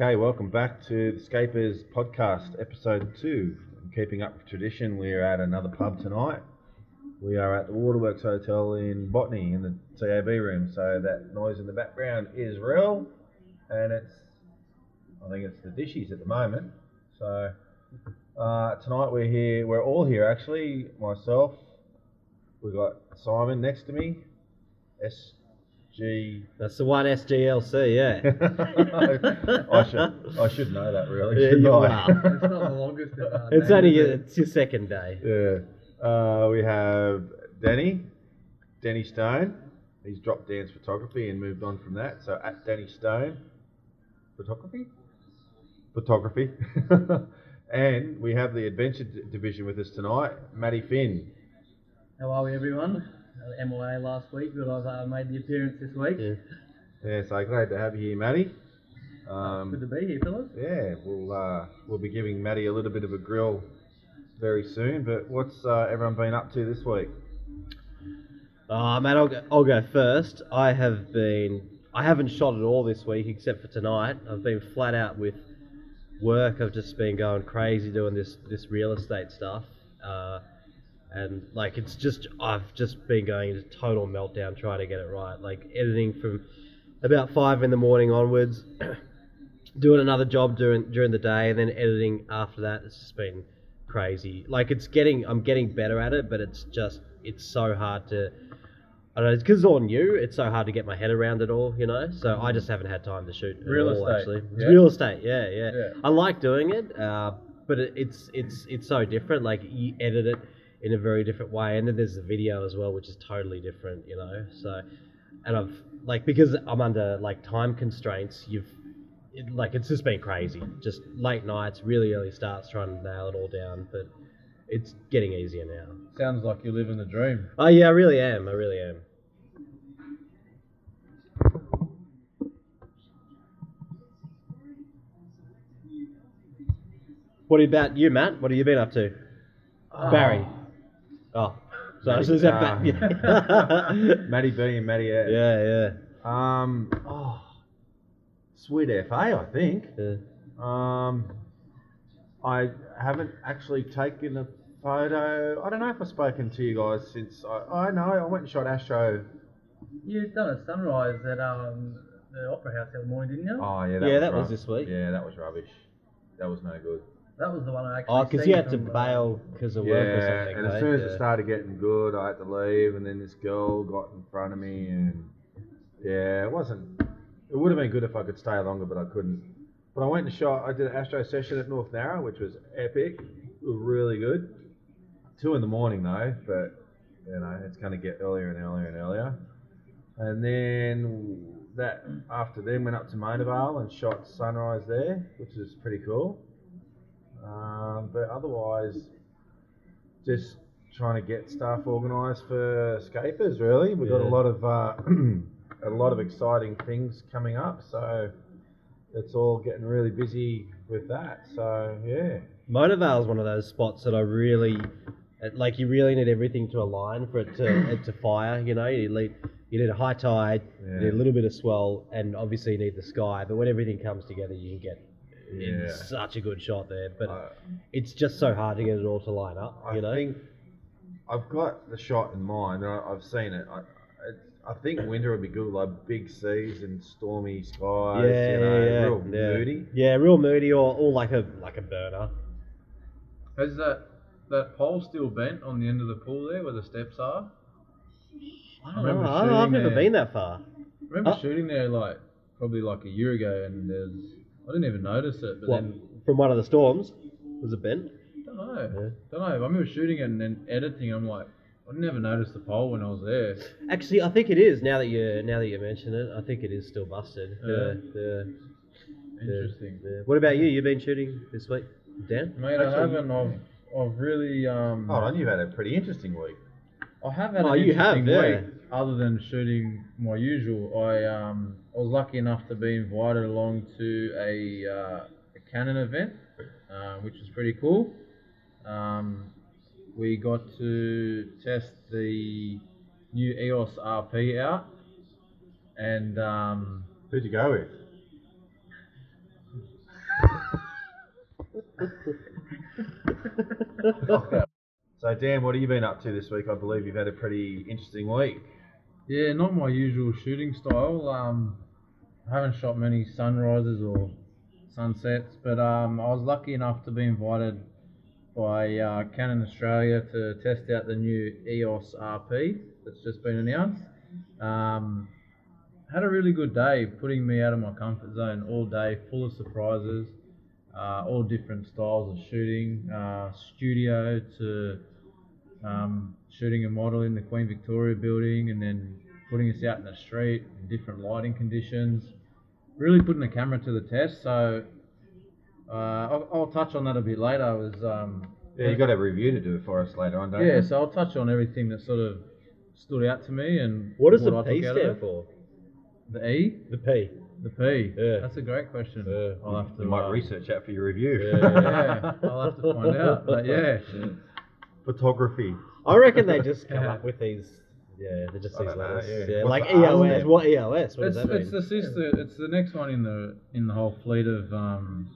Okay, welcome back to the Scapers podcast, episode two. Keeping up with tradition, we're at another pub tonight. We are at the Waterworks Hotel in Botany in the CAB room, so that noise in the background is real, and it's, I think it's the dishes at the moment. So uh, tonight we're here, we're all here actually. Myself, we've got Simon next to me, SG That's the one SGLC, yeah. I should I should know that really. Yeah, shouldn't you I? are. It's not the longest. Uh, it's only is it's your second day. yeah. Uh, we have Danny, Danny Stone. He's dropped dance photography and moved on from that. So at Danny Stone, photography, photography, and we have the adventure d- division with us tonight. Matty Finn. How are we, everyone? Uh, MOA last week, but I've uh, made the appearance this week. Yeah. Yeah, so glad to have you here, Matty. Good to Um, be here, fellas. yeah, we'll uh, we'll be giving Matty a little bit of a grill very soon. But what's uh, everyone been up to this week? Oh, man, I'll go, I'll go first. I have been, I haven't shot at all this week except for tonight. I've been flat out with work. I've just been going crazy doing this this real estate stuff, uh, and like it's just I've just been going into total meltdown trying to get it right. Like editing from about five in the morning onwards, doing another job during during the day, and then editing after that. It's just been crazy. Like it's getting, I'm getting better at it, but it's just it's so hard to. I don't know, because it's all new. It's so hard to get my head around it all, you know. So I just haven't had time to shoot at Real all. estate, Actually, yeah? real estate. Yeah, yeah, Yeah. I like doing it, uh, but it, it's it's it's so different. Like you edit it in a very different way, and then there's the video as well, which is totally different, you know. So, and I've like because I'm under like time constraints. You've it, like it's just been crazy. Just late nights, really early starts, trying to nail it all down, but it's getting easier now. Sounds like you're living the dream. Oh yeah, I really am. I really am. What about you, Matt? What have you been up to? Oh, Barry. Oh, so I should have said. Matt. Yeah. Matty B and Matty S. yeah, yeah. Um, oh, sweet FA, I think. yeah. Um, I haven't actually taken a photo. I don't know if I've spoken to you guys since. I, I know I went and shot Astro. You've done a sunrise at um, the Opera House the other morning, didn't you? Oh yeah, that Yeah, was that was this week. Yeah, that was rubbish. That was no good. That was the one I actually. Oh, because you had to from, bail um, because of yeah, work or something. and as right? soon as yeah. it started getting good, I had to leave, and then this girl got in front of me, and yeah, it wasn't. It would have been good if I could stay longer, but I couldn't. But I went and shot. I did an Astro session at North Narrow, which was epic. It was really good. Two in the morning though, but you know it's going to get earlier and earlier and earlier. And then that after then went up to Mona Vale and shot sunrise there, which is pretty cool. Um, but otherwise, just trying to get stuff organised for scapers. Really, we've got a lot of uh, a lot of exciting things coming up, so it's all getting really busy with that. So yeah, Mona Vale is one of those spots that I really like. You really need everything to align for it to it to fire. You know, you need you need a high tide, you need a little bit of swell, and obviously you need the sky. But when everything comes together, you can get in Yeah. such a good shot there. But I, it's just so hard to get it all to line up. I You know, think I've got the shot in mind. and I, I've seen it. I, it. I think winter would be good, like big seas and stormy skies. yeah, you know, yeah, real yeah. moody. Yeah, real moody, or, or like a like a burner. Has that that pole still bent on the end of the pool there where the steps are? I I don't remember know. I- I've never there. been that far. I remember Oh. shooting there like probably like a year ago, and there's I didn't even notice it. But What, then from one of the storms? Was it bent? I don't know, Yeah. don't know. I remember shooting it and then editing. I'm like, I never noticed the pole when I was there. Actually, I think it is. Now that you now that you mention it, I think it is still busted. Yeah. Yeah, yeah. Interesting, Yeah. What about you? You've been shooting this week, Dan? mate. I haven't. I've, I've really um. Oh, and you've had a pretty interesting week. I have had Oh, an you have, interesting yeah. week. Other than shooting my usual, I um I was lucky enough to be invited along to a, uh, a Canon event, uh, which was pretty cool. Um, we got to test the new EOS RP out, and um, Who'd you go with? So Dan, what have you been up to this week? I believe you've had a pretty interesting week. Yeah, not my usual shooting style. Um, I haven't shot many sunrises or sunsets, but um, I was lucky enough to be invited by uh, Canon Australia to test out the new EOS RP that's just been announced. Um, had a really good day, putting me out of my comfort zone all day, full of surprises, uh, all different styles of shooting, uh, studio to um, shooting a model in the Queen Victoria building and then putting us out in the street in different lighting conditions. Really putting the camera to the test. So uh, I'll, I'll touch on that a bit later. It was um, Yeah, you got a review to do for us later on, don't yeah, you? Yeah, so I'll touch on everything that sort of stood out to me and What does the I P took of stand for? The E, The P. the P. Yeah. That's a great question. Yeah. I'll have to. You might uh, research that for your review. Yeah. yeah, I'll have to find out. But yeah, Photography. I reckon they just come Yeah. up with these. Yeah, they're just I these don't know, letters. yeah. Yeah, What's like the R EOS. stand? What EOS? What it's, does that it's the sister. It's the next one in the in the whole fleet of um,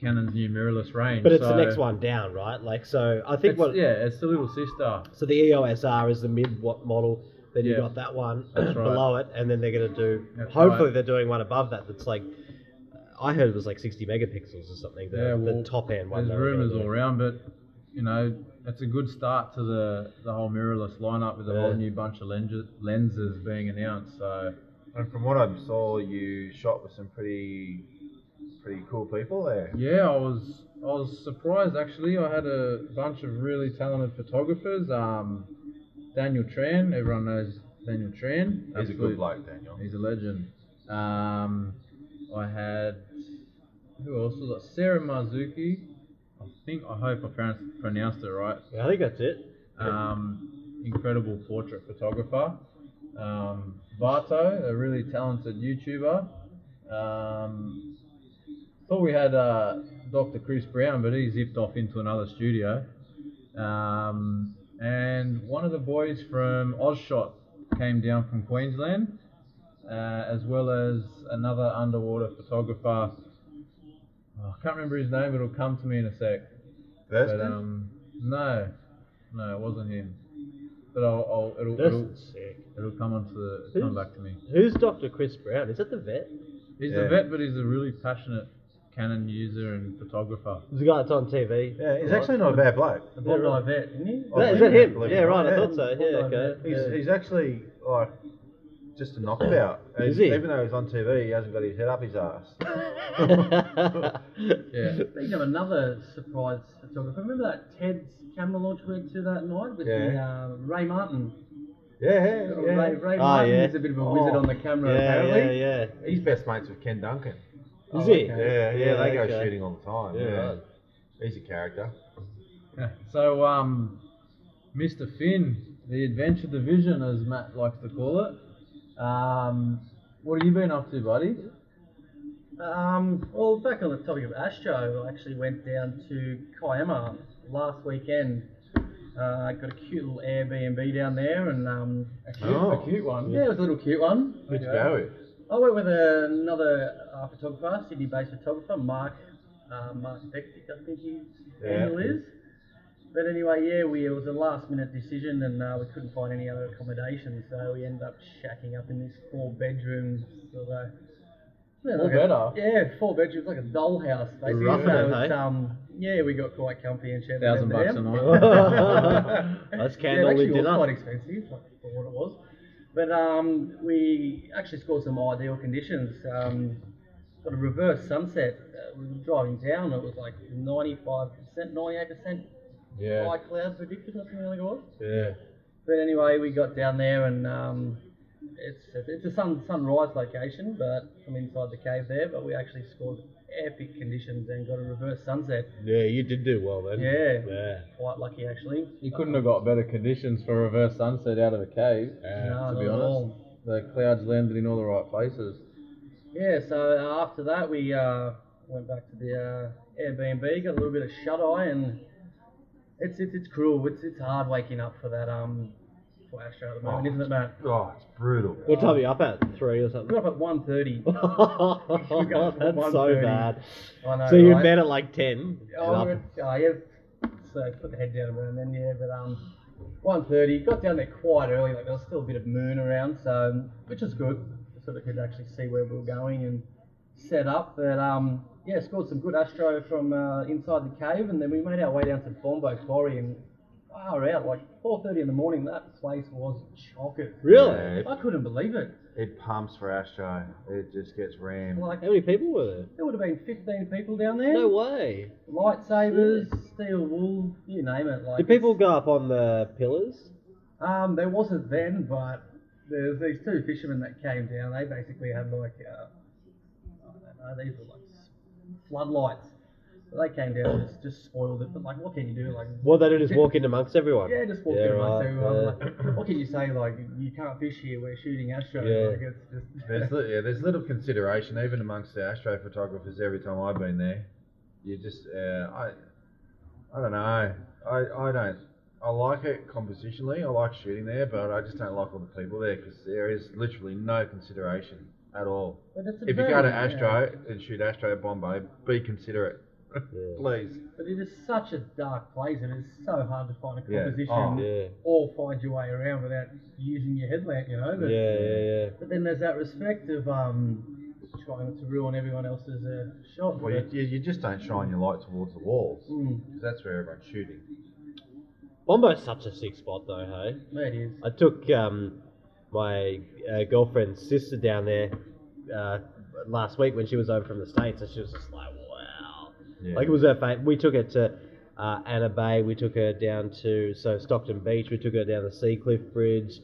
Canon's new mirrorless range. But it's the so next one down, right? Like so, I think It's, what. yeah, it's the little sister. So the EOS R is the mid wa- model. Then you Yeah. got that one That's right. below it, and then they're gonna do. That's hopefully, right. they're doing one above that. That's like. I heard it was like 60 megapixels or something. The, Yeah, well, the top end one. There's they were gonna rumours do. all around, but you know, it's a good start to the the whole mirrorless lineup with a Yeah. whole new bunch of lenses lenses being announced. So And from what I saw, you shot with some pretty, pretty cool people there. yeah, I was I was surprised actually. I had a bunch of really talented photographers. Um, Daniel Tran, everyone knows Daniel Tran. He's a good bloke, Daniel. He's a legend. Um, I had who else was it? Sarah Marzuki. I think I hope I pronounced, pronounced it right. Yeah, I think that's it. Um, incredible portrait photographer. Um, Barto, a really talented YouTuber. Um, thought we had uh, Dr. Chris Brown, but he zipped off into another studio. Um, and one of the boys from Ozshot came down from Queensland, uh, as well as another underwater photographer. Oh, I can't remember his name, it'll come to me in a sec. But um, no, no, it wasn't him. But I'll, I'll it'll, That's it'll, sick. it'll come onto the it'll come back to me. Who's Dr. Chris Brown? Is that the vet? He's Yeah. a vet, but he's a really passionate Canon user and photographer. He's the guy that's on TV. yeah, he's actually not a bad bloke. The Bondi vet, isn't he? That- is that him? Yeah, right. I yeah. thought so. Yeah, okay. He's, Yeah. he's actually like just a knockabout. Is And he? Even though he's on TV, he hasn't got his head up his ass. Yeah. Speaking of another surprise photographer, remember that Ted's camera launch we went to that night with the uh, Ray Martin? Yeah, yeah, yeah. Ray, Ray Oh, Martin yeah. is a bit of a Oh. wizard on the camera yeah, apparently. yeah, yeah. He's best mates with Ken Duncan. Oh, Is he? okay. Yeah, yeah, Yeah, they go okay. shooting all the time. Yeah, Yeah, right. he's a character. Yeah. So um, Mr. Finn, the Adventure Division, as Matt likes to call it. Um, what have you been up to, buddy? Um, well, back on the topic of Astro, I actually went down to Kiama last weekend. Uh, got a cute little Airbnb down there, and um, A cute, Oh. a cute one. yeah, it was a little cute one. Who'd you Okay. go with? I went with another uh, photographer, Sydney-based photographer, Mark uh, Mark Bektik, I think his Yeah. handle is. But anyway, yeah, we it was a last-minute decision, and uh, we couldn't find any other accommodation, so we ended up shacking up in this four-bedroom sort of. yeah, Four like a- Yeah, four bedrooms, like a dollhouse, basically. Roughing so it, it's, hey? um, yeah, we got quite comfy and shared. Thousand with bucks a them. night. That's yeah, candle actually, lit it was dinner. quite expensive like, for what it was. But um, we actually scored some ideal conditions. Um, got a reverse sunset. Uh, we were driving down. It was like 95%, 98% Yeah. high cloud predicted. I think it was. Yeah. But anyway, we got down there and um, it's it's a sun sunrise location, but from inside the cave there. But we actually scored epic conditions and got a reverse sunset. Yeah, you did do well then. Yeah. Yeah. Quite lucky actually. You couldn't have got better conditions for a reverse sunset out of a cave. No, to be honest, the clouds landed in all the right places. Yeah, so uh, after that we uh, went back to the uh, Airbnb, got a little bit of shut eye, and it's it's, it's cruel. It's it's hard waking up for that um for Astro at the moment, isn't it, Matt? Oh, it's brutal. What time are you up at? Three or We something? up at 1.30. That's so 1:30. bad. I know, So you're in right? bed at like 10? Oh, and we up- oh, yeah. So put the head down a bit and then yeah, but um, 1.30, got down there quite early. Like there was still a bit of moon around, so which is good, so we could actually see where we were going and set up. But um, yeah, scored some good astro from uh, inside the cave, and then we made our way down to Bombo Quarry and far out like 4:30 in the morning. That place was chockers. Really? Yeah, I couldn't believe it. It pumps for Astro. It just gets rammed. Like How many people were there? there would have been 15 people down there. No way. Lightsabers, steel wool, you name it. Like Did people go up on the pillars? Um, there wasn't then, but there's these two fishermen that came down. They basically had like, uh, I these were like floodlights. So they came down and just, just spoiled it. But like, what can you do? Like, What they do is walk in amongst everyone. yeah, just walk Yeah, in right, like, yeah. like, what can you say? Like, you can't fish here. We're shooting astro. Yeah. Like, it's just. There's li- yeah, there's little consideration even amongst the astro photographers. Every time I've been there, you just uh, I I don't know. I I don't. I like it compositionally. I like shooting there, but I just don't like all the people there because there is literally no consideration at all. But it's a If you go to yeah. Astro and shoot Astro at Bombo, be considerate, Yeah. please. But it is such a dark place. And It is so hard to find a Yeah. composition Oh. Yeah. or find your way around without using your headlamp. You know. But, Yeah, yeah, yeah. But then there's that respect of um, trying not to ruin everyone else's uh, shot. Well, you, but, you, you just don't shine your light towards the walls mm, because that's where everyone's shooting. Bombo's such a sick spot though, hey? it is. I took um, my uh, girlfriend's sister down there uh, last week when she was over from the States, and she was just like, wow. Yeah. Like it was her fate. We took her to uh, Anna Bay, we took her down to so Stockton Beach, we took her down the Sea Cliff Bridge.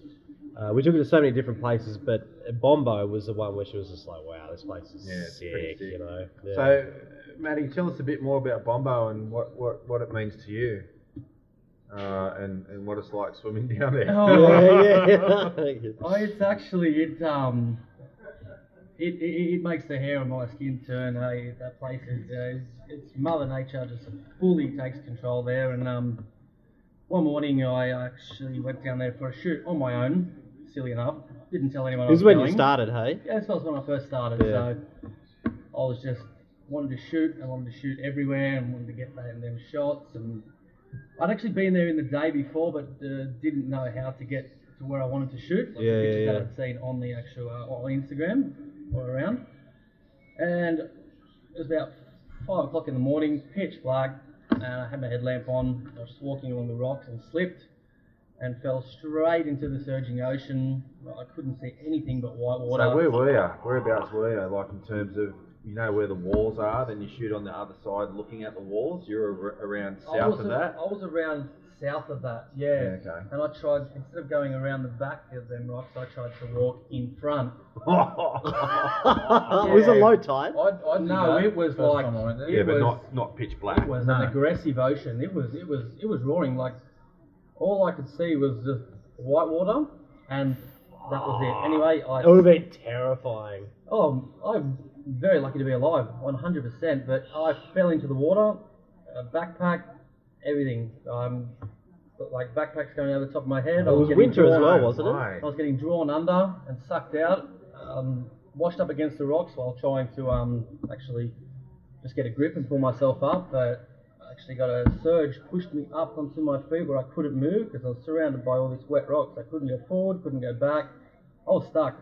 Uh, we took her to so many different places, but Bombo was the one where she was just like, wow, this place is Yeah, sick, sick. you know. Yeah. So, Maddie, tell us a bit more about Bombo and what, what, what it means to you, uh, and and what it's like swimming down there. Oh. yeah, yeah. Oh, it's actually it um, it, it, it makes the hair on my skin turn. Hey, that place is uh, it's, it's Mother Nature just fully takes control there. And um, one morning I actually went down there for a shoot on my own. Silly enough, didn't tell anyone. I this was is when going. you started, hey? Yeah, this was when I first started. Yeah. So I was just wanted to shoot. I wanted to shoot everywhere and wanted to get them, them shots. And I'd actually been there in the day before, but uh, didn't know how to get to where I wanted to shoot. Like Yeah, the yeah, pictures yeah. that I'd seen on the actual uh, on Instagram or around. And it was about five o'clock in the morning, pitch black. And I had my headlamp on. I was walking along the rocks and slipped and fell straight into the surging ocean. I couldn't see anything but white water. So where were you? Whereabouts were you? Like in terms of you know where the walls are, then you shoot on the other side, looking at the walls. You're ar- around I south was of a- that. I was around south of that, yeah. Yeah, okay. And I tried instead of going around the back of them rocks, I tried to walk in front. It was it low tide? I, I did No, it was like- time I it yeah, but was- not not pitch black. It was No. an aggressive ocean. It was it was it was roaring like all I could see was just white water and that was it. Anyway, I It would have been terrifying. Oh, I'm very lucky to be alive, 100%. But I fell into the water, backpack, everything. Um, like backpacks going over the top of my head. It I was winter as well, wasn't it? I was getting drawn under and sucked out, um, washed up against the rocks while trying to um, actually just get a grip and pull myself up. But I actually got a surge, pushed me up onto my feet where I couldn't move because I was surrounded by all these wet rocks. I couldn't go forward, couldn't go back. I was stuck.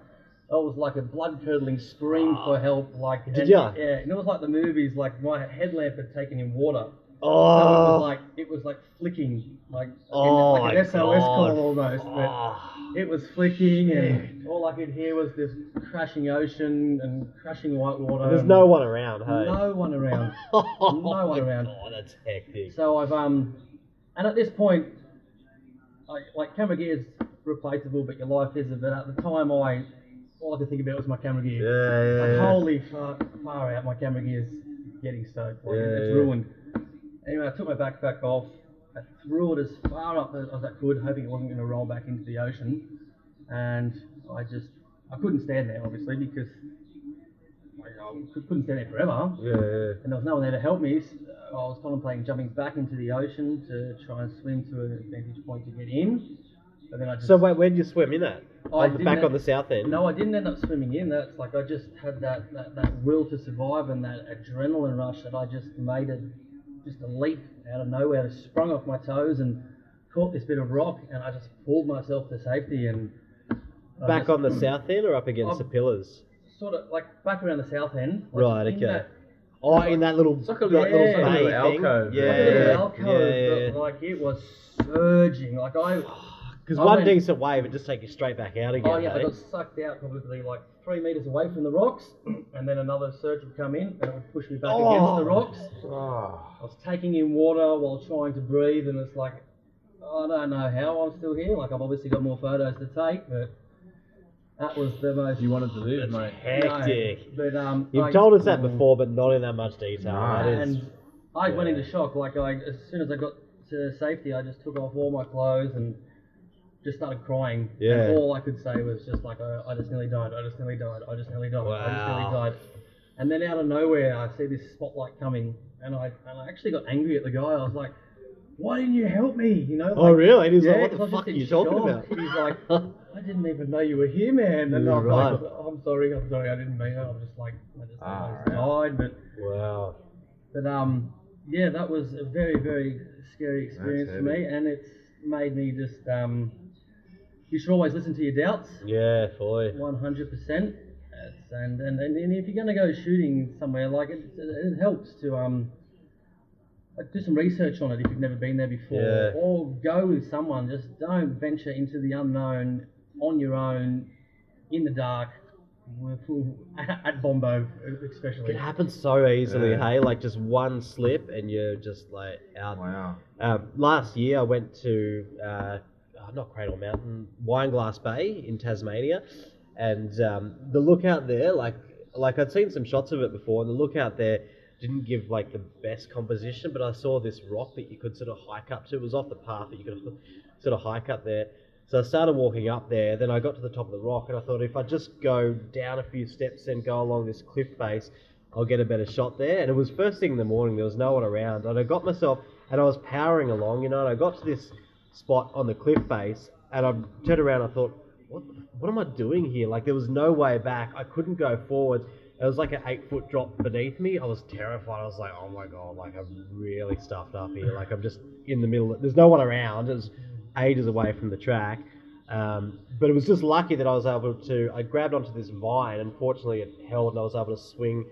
It was like a blood curdling scream for help. Like Did and- ya? Yeah, and it was like the movies. Like my headlamp had taken in water. Oh. So it Oh, was like it was like flicking, like oh like an SOS God. call almost. But Oh. it was flicking, and all I could hear was this crashing ocean and crashing white water. There's no one around, hey? no one around. no one around. God, that's hectic. So I've um, and at this point, like like camera gear is replaceable, but your life isn't. But at the time, I all I could think about was my camera gear. yeah, yeah, Like yeah. holy fuck, far out, my camera gear's getting soaked. Like, Yeah, it's yeah. ruined. Anyway, I took my backpack off. I threw it as far up as I could, hoping it wasn't going to roll back into the ocean. And I just, I couldn't stand there, obviously, because like, I couldn't stand there forever. yeah, yeah. And there was no one there to help me. So I was contemplating jumping back into the ocean to try and swim to a vantage point to get in. And then I just So wait, where did you swim in at? I on the back have- on the south end. No, I didn't end up swimming in. That's like I just had that, that, that will to survive and that adrenaline rush that I just made it just a leap out of nowhere. I sprung off my toes and caught this bit of rock and I just pulled myself to safety and Back just- on the south end or up against I'm- the pillars? sort of like back around the south end. like Right, okay. that- Oh, in that little, It's like a that little- it's bay little alcove. Yeah, like a little yeah, alcove, yeah. but like it was surging. Like I, oh, Because one went- decent wave would just take you straight back out again. oh yeah, I eh? got sucked out probably like three meters away from the rocks, and then another surge would come in and it would push me back Oh. against the rocks. Oh, I was taking in water while trying to breathe, and it's like, I don't know how I'm still here. Like, I've obviously got more photos to take, but that was the most. You wanted to live, That's mate. hectic. No, but um, You've I- told us that before, but not in that much detail. No. That is, and I went into shock. Like, I as soon as I got to safety, I just took off all my clothes and just started crying. Yeah. And all I could say was just like, I, I just nearly died. I just nearly died. I just nearly died. I just nearly died. And then out of nowhere, I see this spotlight coming, and I and I actually got angry at the guy. I was like, "Why didn't you help me?" You know? Oh, really? And he's like, yeah, "What the I fuck just are you talking shock. about?" He's like, "I didn't even know you were here, man." And I'm right. like, "I'm sorry, I'm sorry, I didn't mean it. I'm just like, I just Ah, almost died." But wow. but um, yeah, that was a very very scary experience for me, and it's made me just um. You should always listen to your doubts. Yeah, fully. One hundred percent. And, and and and if you're going to go shooting somewhere, like it, it helps to um like do some research on it if you've never been there before, Yeah. or go with someone. Just don't venture into the unknown on your own in the dark at Bombo, especially. It happens so easily, Yeah. hey? Like just one slip and you're just like out. wow. Um, last year I went to uh, oh, not Cradle Mountain, Wineglass Bay in Tasmania, and um, the lookout there, like like I'd seen some shots of it before, and the lookout there didn't give like the best composition, but I saw this rock that you could sort of hike up to. It was off the path that you could sort of hike up there. So I started walking up there. Then I got to the top of the rock, and I thought if I just go down a few steps and go along this cliff face, I'll get a better shot there. And it was first thing in the morning. There was no one around, and I got myself, and I was powering along, you know. And I got to this spot on the cliff face, and I turned around. I thought, what, what am I doing here? Like there was no way back. I couldn't go forward. It was like an eight foot drop beneath me. I was terrified. I was like, oh my god, like I'm really stuffed up here. Like I'm just in the middle. There's no one around. It was ages away from the track. Um, but it was just lucky that I was able to. I grabbed onto this vine, and fortunately it held, and I was able to swing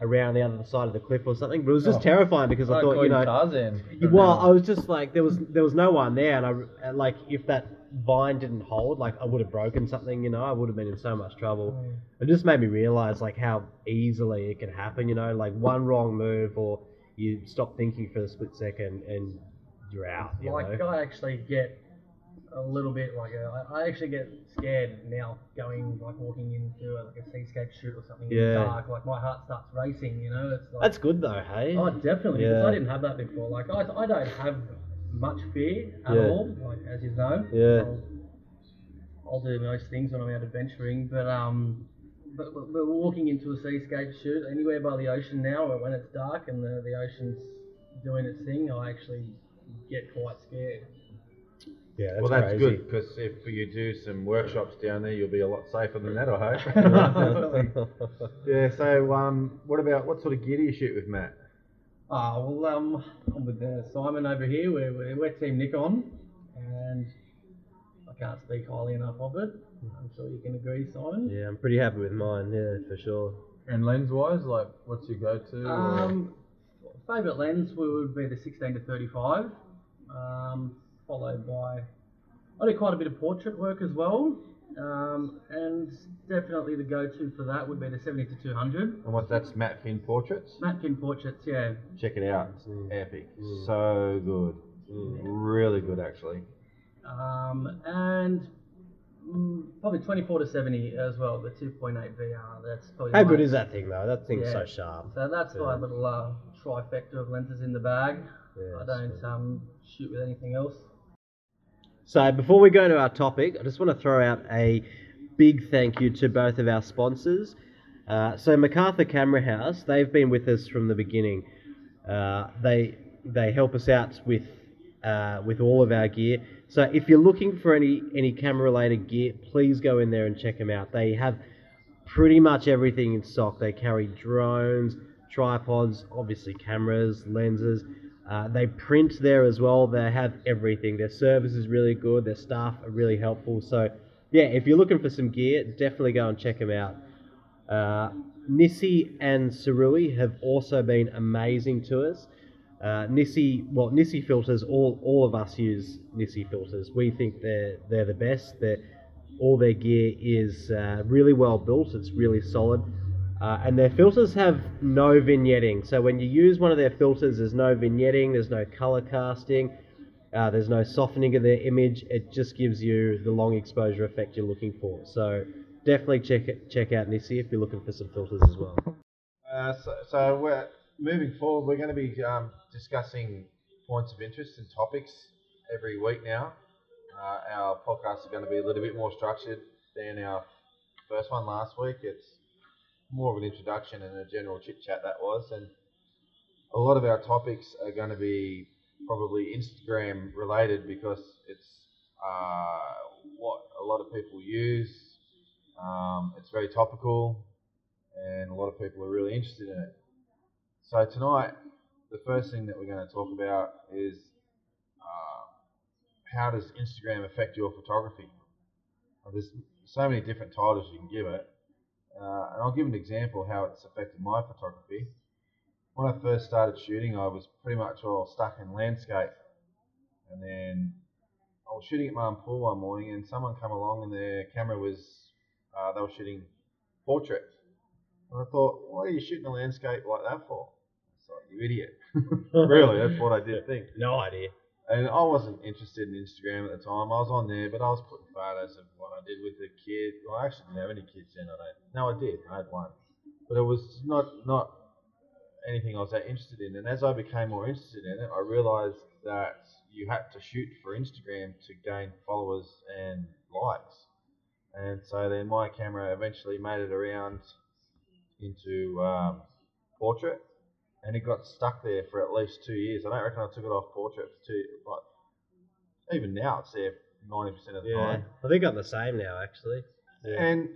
around the other side of the cliff or something. But it was just Oh. terrifying because I I thought, you know, Tarzan. Well, I was just like there was there was no one there, and I uh, like if that vine didn't hold, like I would have broken something, you know, I would have been in so much trouble. Mm. It just made me realize like how easily it can happen, you know, like one wrong move or you stop thinking for a split second and you're out, you like know. I actually get a little bit like a, I I actually get scared now going like walking into a, like a seascape shoot or something in the dark. Like my heart starts racing. You know, it's like That's good though, hey. oh definitely Yeah. because I didn't have that before. Like I, I don't have much fear at Yeah. all. Like as you know, Yeah. I'll, I'll do most things when I'm out adventuring, but um. But, but, but walking into a seascape shoot anywhere by the ocean now, or when it's dark and the, the ocean's doing its thing, I actually get quite scared. Yeah, that's well, that's crazy. good because if you do some workshops down there, you'll be a lot safer than that, I hope. yeah. So, um, what about what sort of gear do you shoot with Matt? Ah, well, um, I'm with uh, Simon over here. We're, we're, we're Team Nikon, and I can't speak highly enough of it. I'm sure you can agree, Simon. yeah, I'm pretty happy with mine, yeah, for sure. And lens wise, like, what's your go to? Um, favourite lens would be the 16 to 35, um, followed by I do quite a bit of portrait work as well, um, and definitely the go-to for that would be the 70 to 200. And what that's Matt Finn portraits. Matt Finn portraits, yeah. Check it out. It's Mm. epic. Mm. So good. Mm. Really good, actually. Um, and mm, probably 24 to 70 as well, the 2.8 VR. That's probably How good is that thing though? That thing's Yeah. so sharp. So that's my little uh, trifecta of lenses in the bag. Yeah, I don't um, shoot with anything else. So before we go to our topic, I just want to throw out a big thank you to both of our sponsors. Uh, so MacArthur Camera House, they've been with us from the beginning. Uh, they they help us out with uh, with all of our gear. So if you're looking for any any camera related gear, please go in there and check them out. They have pretty much everything in stock. They carry drones, tripods, obviously cameras, lenses. Uh, they print there as well. They have everything. Their service is really good. Their staff are really helpful. So yeah, if you're looking for some gear, definitely go and check them out. Uh, NiSi and Sirui have also been amazing to us. Uh, NiSi, well, NiSi filters. All all of us use NiSi filters. We think they're they're the best. They're, all their gear is uh, really well built. It's really solid. Uh, and their filters have no vignetting. So when you use one of their filters, there's no vignetting, there's no color casting, uh, there's no softening of their image. It just gives you the long exposure effect you're looking for. So definitely check it, check out NiSi if you're looking for some filters as well. Uh, so, so we're moving forward. We're going to be um, discussing points of interest and topics every week now. Uh, our podcasts are going to be a little bit more structured than our first one last week. It's more of an introduction and a general chit chat that was, and a lot of our topics are going to be probably Instagram related because it's uh, what a lot of people use. Um, it's very topical, and a lot of people are really interested in it. So tonight, the first thing that we're going to talk about is uh, how does Instagram affect your photography? There's so many different titles you can give it, uh, and I'll give an example how it's affected my photography. When I first started shooting, I was pretty much all stuck in landscape, and then I was shooting at my pool one morning, and someone came along, and their camera was uh, they were shooting portrait, and I thought, why are you shooting a landscape like that for? It's you idiot. really, that's what I did think. No idea. And I wasn't interested in Instagram at the time. I was on there, but I was putting photos of what I did with the kid. Well, I actually didn't have any kids then. I don't. No, I did. I had one, but it was not not anything I was that interested in. And as I became more interested in it, I realised that you had to shoot for Instagram to gain followers and likes. And so then my camera eventually made it around into um, portrait, and it got stuck there for at least two years. I don't reckon I took it off portrait for two. Like even now, it's there ninety percent of the Yeah, time. I think I'm the same now actually. Yeah. And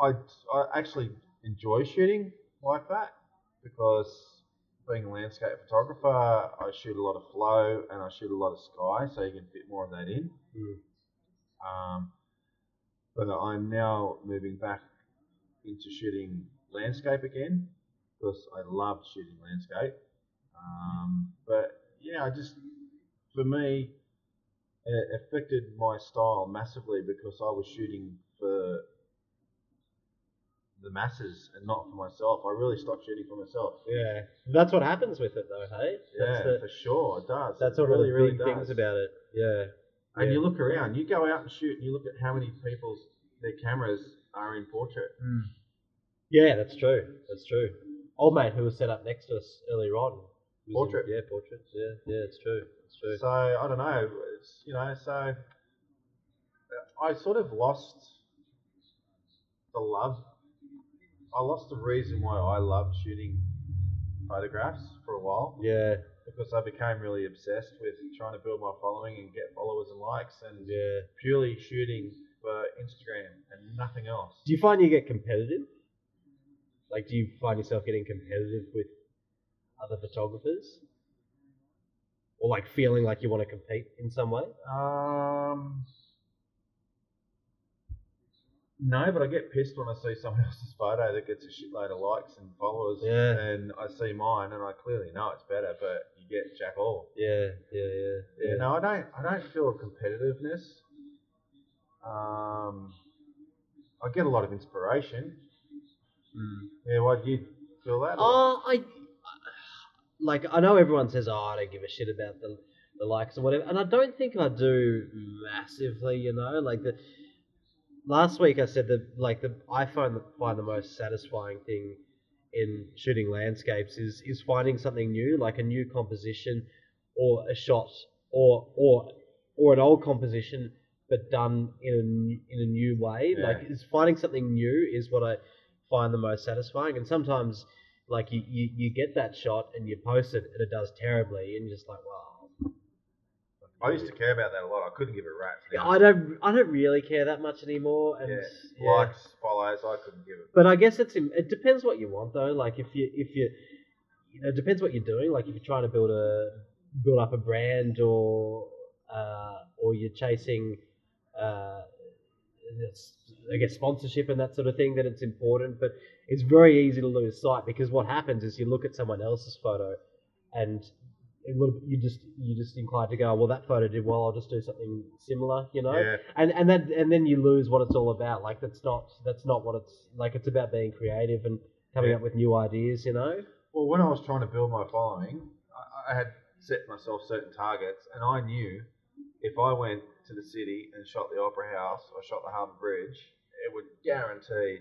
I, I actually enjoy shooting like that because being a landscape photographer, I shoot a lot of flow and I shoot a lot of sky, so you can fit more of that in. Mm. Um, but I'm now moving back into shooting landscape again because I loved shooting landscape. Um, but yeah, I just for me, it affected my style massively because I was shooting for the masses and not for myself. I really stopped shooting for myself. Yeah, that's what happens with it though, hey? Yeah, That's, the, for sure, it does. that's it one really, really does. things about it. Yeah. And Yeah. you look around, you go out and shoot, and you look at how many people's their cameras are in portrait. Yeah, that's true. That's true. Old mate who was set up next to us earlier on. was in- Portrait. yeah, portraits. Yeah, yeah, it's true. It's true. So I don't know, it's, you know. So I sort of lost the love. I lost the reason why I loved shooting photographs for a while yeah, because I became really obsessed with trying to build my following and get followers and likes and yeah. purely shooting for Instagram and nothing else. Do you find you get competitive? Like, do you find yourself getting competitive with other photographers? Or like feeling like you want to compete in some way? Um, no, but I get pissed when I see someone else's photo that gets a shitload of likes and followers, Yeah. and I see mine, and I clearly know it's better, but you get jack all. Yeah, yeah, yeah. Yeah, no, I don't. I don't feel a competitiveness. Um, I get a lot of inspiration. Mm. Yeah, why do you feel that? Oh, I like. I know everyone says, "Oh, I don't give a shit about the the likes or whatever," and I don't think I do massively. You know, like the last week I said that like the I find the, find the most satisfying thing in shooting landscapes is is finding something new, like a new composition or a shot or or or an old composition but done in a in a new way. Yeah. Like is finding something new is what I find the most satisfying. And sometimes like you, you, you get that shot and you post it and it does terribly and you're just like, wow, I used to care about that a lot. I couldn't give a rat's. Yeah. I don't I don't really care that much anymore. And yeah. yeah. likes, follows. I couldn't give it. But I guess it's it depends what you want though. Like if you if you, you know, it depends what you're doing. Like if you're trying to build a build up a brand or uh, or you're chasing uh, I guess sponsorship and that sort of thing that it's important. But it's very easy to lose sight because what happens is you look at someone else's photo and you just you just inclined to go, well, that photo did well. I'll just do something similar, you know Yeah. and and then and then you lose what it's all about. Like that's not that's not what it's like. It's about being creative and coming Yeah. up with new ideas. You know. Well, when I was trying to build my following, I, I had set myself certain targets, and I knew if I went to the city and shot the Opera House or shot the Harbour Bridge, it would guarantee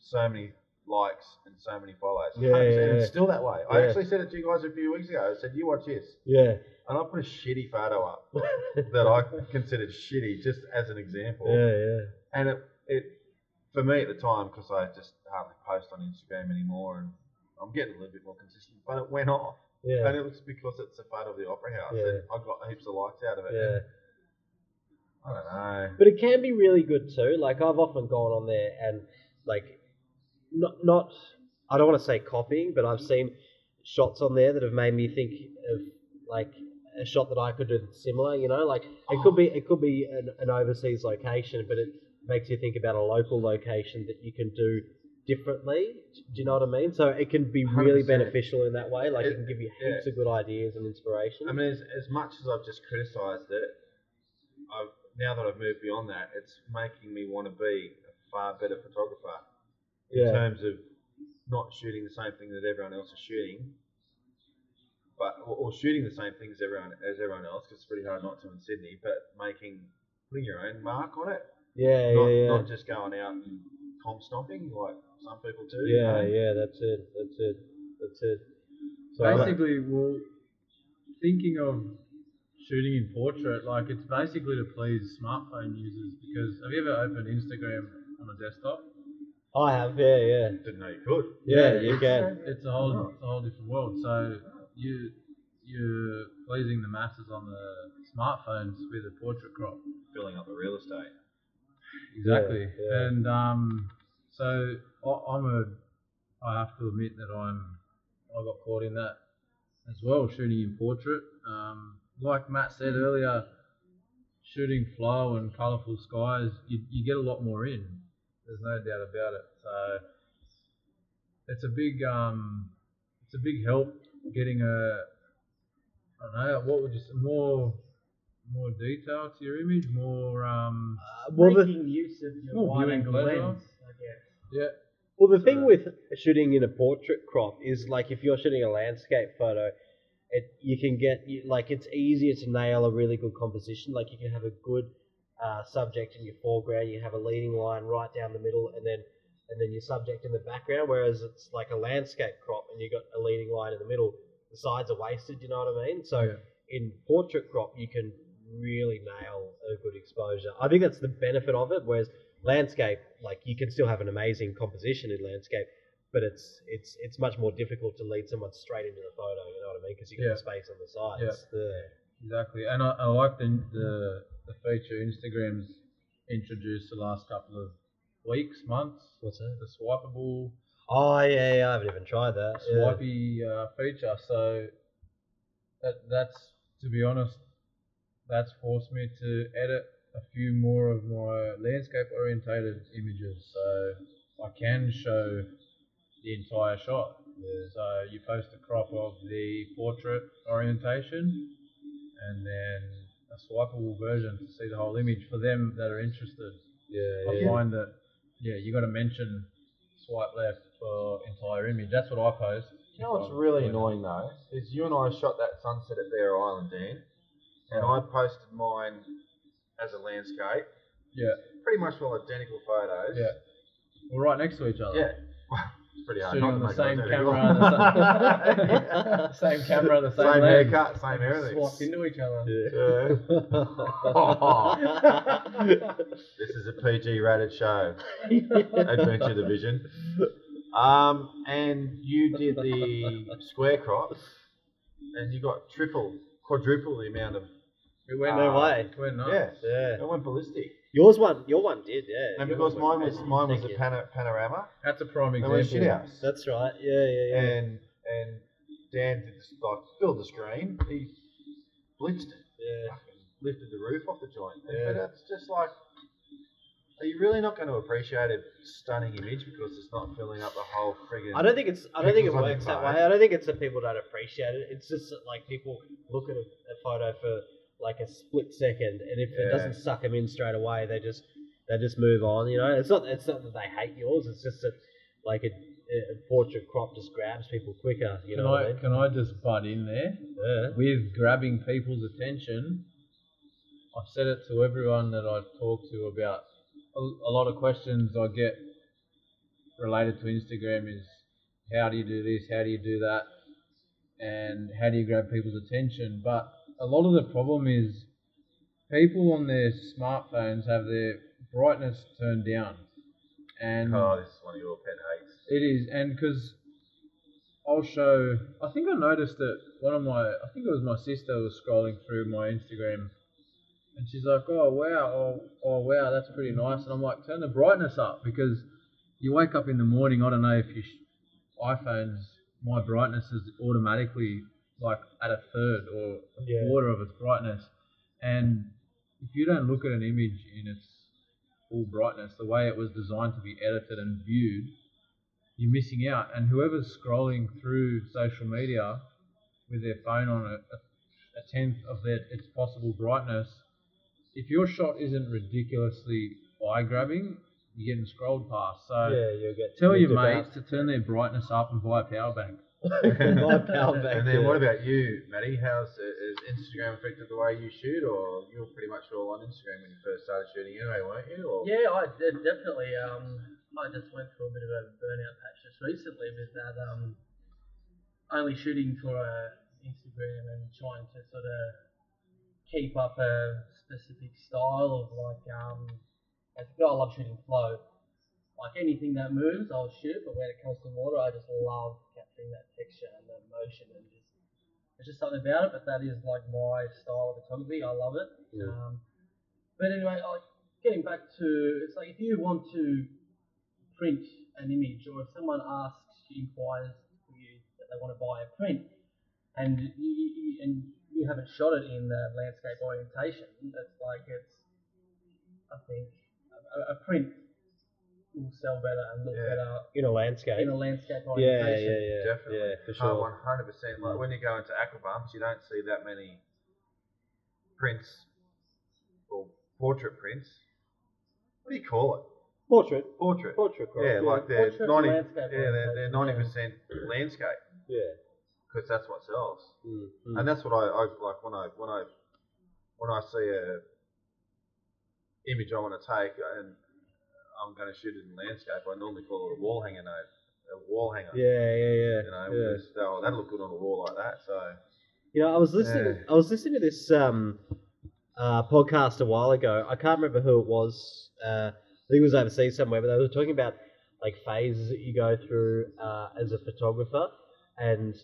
so many likes and so many follows. Yeah, 100%. yeah, It's still that way. I actually said it to you guys a few weeks ago. I said, "You watch this," Yeah. and I put a shitty photo up that I considered shitty, just as an example. yeah, yeah. And it, it for me at the time, because I just hardly post on Instagram anymore, and I'm getting a little bit more consistent, but it went off. Yeah. And it was because it's a photo of the Opera House, Yeah. and I got heaps of likes out of it. Yeah. I don't know. But it can be really good too. Like I've often gone on there and like not not I don't want to say copying, but I've seen shots on there that have made me think of like a shot that I could do similar. You know, like it could be it could be an, an overseas location, but it makes you think about a local location that you can do differently. Do you know what I mean? So it can be really 100%. beneficial in that way. Like it, It- can give you yeah. heaps of good ideas and inspiration. I mean, as, as much as I've just criticised it, I've now that I've moved beyond that, it's making me want to be a far better photographer in Yeah. terms of not shooting the same thing that everyone else is shooting, but or, or shooting the same things everyone as everyone else. Because it's pretty hard not to in Sydney, but making putting your own mark on it, yeah, not, yeah, yeah. not just going out and comp stomping like some people do. you Yeah, know? yeah, that's it. That's it. That's it. So I like- basically, well, thinking of shooting in portrait, like it's basically to please smartphone users. Because have you ever opened Instagram on a desktop? I have, yeah, yeah. Didn't know you could. Yeah, you it's, can. It's a whole, it's a whole different world. So you you're pleasing the masses on the smartphones with a portrait crop. Filling up the real estate. Exactly. yeah. And um, so I, I'm a. I have to admit that I'm. I got caught in that as well, shooting in portrait. Um, like Matt said earlier, shooting flow and colourful skies, you, you get a lot more in. There's no doubt about it. So it's a big um, it's a big help getting a. I don't know. What would you say? More more detail to your image, more um, Uh, well, the, Making use of your wide angle lens, I guess. yeah. well, the thing with shooting in a portrait crop is like if you're shooting a landscape photo, it you can get like it's easier to nail a really good composition. Like you can have a good uh, subject in your foreground, you have a leading line right down the middle, and then and then your subject in the background. Whereas it's like a landscape crop, and you've got a leading line in the middle. The sides are wasted. You know what I mean? So Yeah. in portrait crop, you can really nail a good exposure. I think that's the benefit of it. Whereas landscape, like you can still have an amazing composition in landscape, but it's it's it's much more difficult to lead someone straight into the photo. You know what I mean? Because you got the space on the sides. Yeah. Exactly, and I, I like the, the the feature Instagram's introduced the last couple of weeks, months. What's that? The swipeable, Oh yeah, yeah. I haven't even tried that. Yeah. uh, feature. So that that's to be honest, that's forced me to edit a few more of my landscape orientated images, so I can show the entire shot. So uh, you post a crop of the portrait orientation and then a swipeable version to see the whole image for them that are interested. Yeah, I yeah. find that yeah, you got to mention swipe left for entire image. That's what I post. You know what's really annoying though is you and I shot that sunset at Bear Island, Dan, and I posted mine as a landscape. Yeah, Pretty much all identical photos. yeah. We're right next to each other. Yeah. It's pretty hard. Shooting not on the same camera, the same, same camera, the same, Same lens. haircut, same everything. Swapped into each other. Yeah. this is a PG rated show. Adventure Division. Um, and you did the square crops, and you got triple, quadruple the amount of It went No way. It went nuts. Yeah, Yeah. it went ballistic. Yours one. Your one did. Yeah. And Your because one mine was mine was a you. pana- panorama, That's a prime it example. was shit house. That's right. Yeah, yeah, yeah. And and Dan did this, like filled the screen. He blitzed it. yeah. fucking lifted the roof off the joint. Yeah. But it's just like, are you really not going to appreciate a stunning image because it's not filling up the whole friggin' I don't think it's. I don't think it Pixels on works your that phone. way. I don't think it's that people don't appreciate it. It's just that, like people look at a, a photo for like a split second, and if it Yeah. doesn't suck them in straight away, they just they just move on. You know, it's not. It's not that they hate yours. It's just that like a, a portrait crop just grabs people quicker. You Can know what I I mean? can I just butt in there Yeah. with grabbing people's attention? I've said it to everyone that I talk to about a, a lot of questions I get related to Instagram is how do you do this, how do you do that, and how do you grab people's attention? But a lot of the problem is people on their smartphones have their brightness turned down, and Oh, this is one of your pet hates. it is, and because I'll show. I think I noticed that one of my. I think it was my sister was scrolling through my Instagram, and she's like, "Oh wow, oh, oh wow, that's pretty nice." And I'm like, "Turn the brightness up because you wake up in the morning. I don't know if your iPhones, my brightness is automatically like at a third or a Yeah. quarter of its brightness, and if you don't look at an image in its full brightness, the way it was designed to be edited and viewed, you're missing out. And whoever's scrolling through social media with their phone on a, a, tenth of their, its possible brightness, if your shot isn't ridiculously eye grabbing, you're getting scrolled past. So yeah, tell your mates to turn their brightness up and buy a power bank. My power bank, and then yeah. what about you, Matty? How's has Instagram affected the way you shoot, or you were pretty much all on Instagram when you first started shooting anyway, weren't you? Or? Yeah, I did definitely. Um, I just went through a bit of a burnout patch just recently with that. Um, only shooting for uh, Instagram and trying to sort of keep up a specific style of like. Um, as a I love shooting flow. Like anything that moves, I'll shoot. But when it comes to water, I just love capturing that texture and that motion and just. There's just something about it, but that is like my style of photography. I love it. Yeah. Um, but anyway, like, getting back to it's like if you want to print an image or if someone asks inquires to you that they want to buy a print and you, and you haven't shot it in the landscape orientation it's like it's I think a, a print will sell better and look Yeah. better in a landscape. in a landscape yeah, orientation yeah, yeah, Definitely. yeah, for Oh, sure. One hundred percent. Like when you go into aquabumps, you don't see that many prints or portrait prints. What do you call it? Portrait, Portrait. portrait. crop. Yeah, like they're portrait ninety. landscape Yeah, they're, they're ninety orientation, percent landscape yeah. because that's what sells. Mm, mm. And that's what I, I like when I when I when I see a image I want to take and I'm going to shoot it in landscape. I normally call it a wall hanger note, a wall hanger. yeah, yeah, yeah. You know, yeah. because, oh, that'll look good on a wall like that. So You know, I was listening. Yeah. I was listening to this um, uh, podcast a while ago. I can't remember who it was. Uh, I think it was overseas somewhere, but they were talking about like phases that you go through uh, as a photographer, and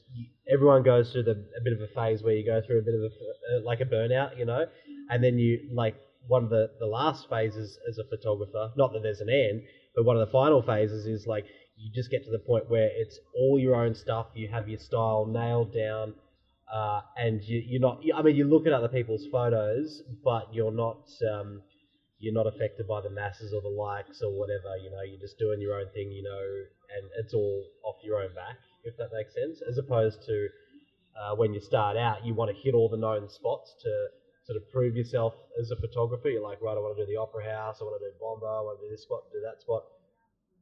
everyone goes through the, a bit of a phase where you go through a bit of a uh, like a burnout, you know, and then you like one of the the last phases as a photographer. Not that there's an end, but one of the final phases is like you just get to the point where it's all your own stuff. You have your style nailed down uh, and you, you're not. I mean, you look at other people's photos, but you're not. Um, you're not affected by the masses or the likes or whatever. You know, you're just doing your own thing. You know, and it's all off your own back, if that makes sense. As opposed to uh, when you start out, you want to hit all the known spots to sort of prove yourself as a photographer. You're like, right, I want to do the Opera House. I want to do Bombo. I want to do this spot, do that spot.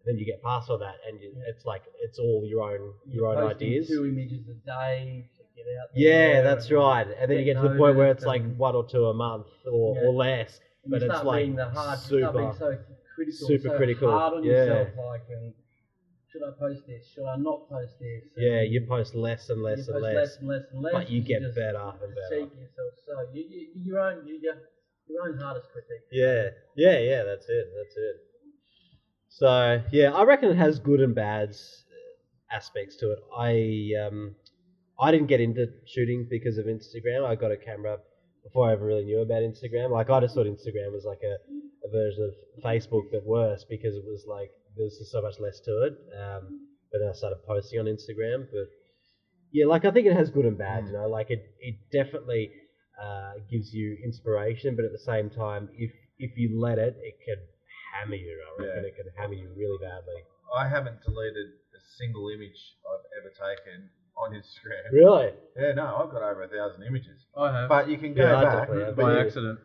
And then you get past all that, and you, it's like it's all your own your own ideas. two images a day to get out Yeah, that's right. And then you get to the point where it's like one or two a month or, Yeah. or less. And but it's like being the hard, you super- so critical, super so critical, hard on yeah. yourself. Like, and should I post this? Should I not post this? And Yeah, you post less and less and less, less and less and less. but you get better and better. Yourself. So you, you, your own, you, your, your own hardest critique. Yeah, yeah, yeah. That's it. That's it. So yeah, I reckon it has good and bad aspects to it. I um, I didn't get into shooting because of Instagram. I got a camera before I ever really knew about Instagram. Like I just thought Instagram was like a, a version of Facebook but worse because it was like there's just so much less to it. Um, but then I started posting on Instagram. But yeah, like I think it has good and bad. You know, like it it definitely uh, gives you inspiration, but at the same time, if if you let it, it can hammer you. I reckon Yeah. it can hammer you really badly. I haven't deleted a single image I've ever taken on Instagram. Really? Yeah, no, I've got over a thousand images. I have. But you can go Yeah, back. definitely have. but by accident.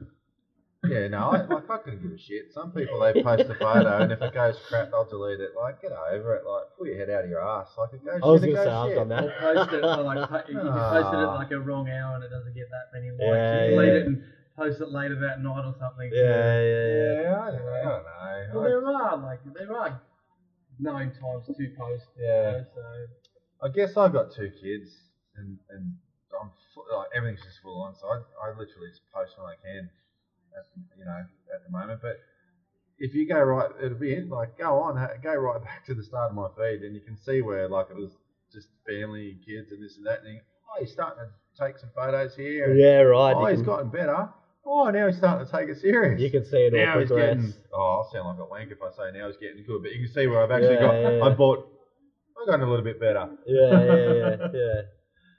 Yeah, no, I, like, I couldn't give a shit. Some people they post a photo and if it goes crap, they'll delete it. Like, get over it. Like, pull your head out of your ass. Like, it goes I was shit, gonna goes say I've shit. done that. Or post it for like po- if you posted it Ah. like a wrong hour and it doesn't get that many likes. Yeah, you delete yeah. it and post it later that night or something. Yeah, yeah, yeah. Yeah, I don't know. I don't know. Well, I- there are like there are known times to post. you Yeah. know, so I guess I've got two kids, and and I'm fu- like everything's just full on. So I, I literally just post when I can, at, you know, at the moment. But if you go right, it'll be it. Like go on, go right back to the start of my feed, and you can see where like it was just family and kids and this and that. And you, oh, he's starting to take some photos here. and, Yeah, right. Oh, he's can, gotten better. Oh, now he's starting to take it serious. you can see it all now he's progress. getting. Oh, I'll sound like a wank if I say now he's getting good, but you can see where I've actually Yeah, got. yeah, yeah. I bought. I've gotten a little bit better. Yeah, yeah, yeah, yeah,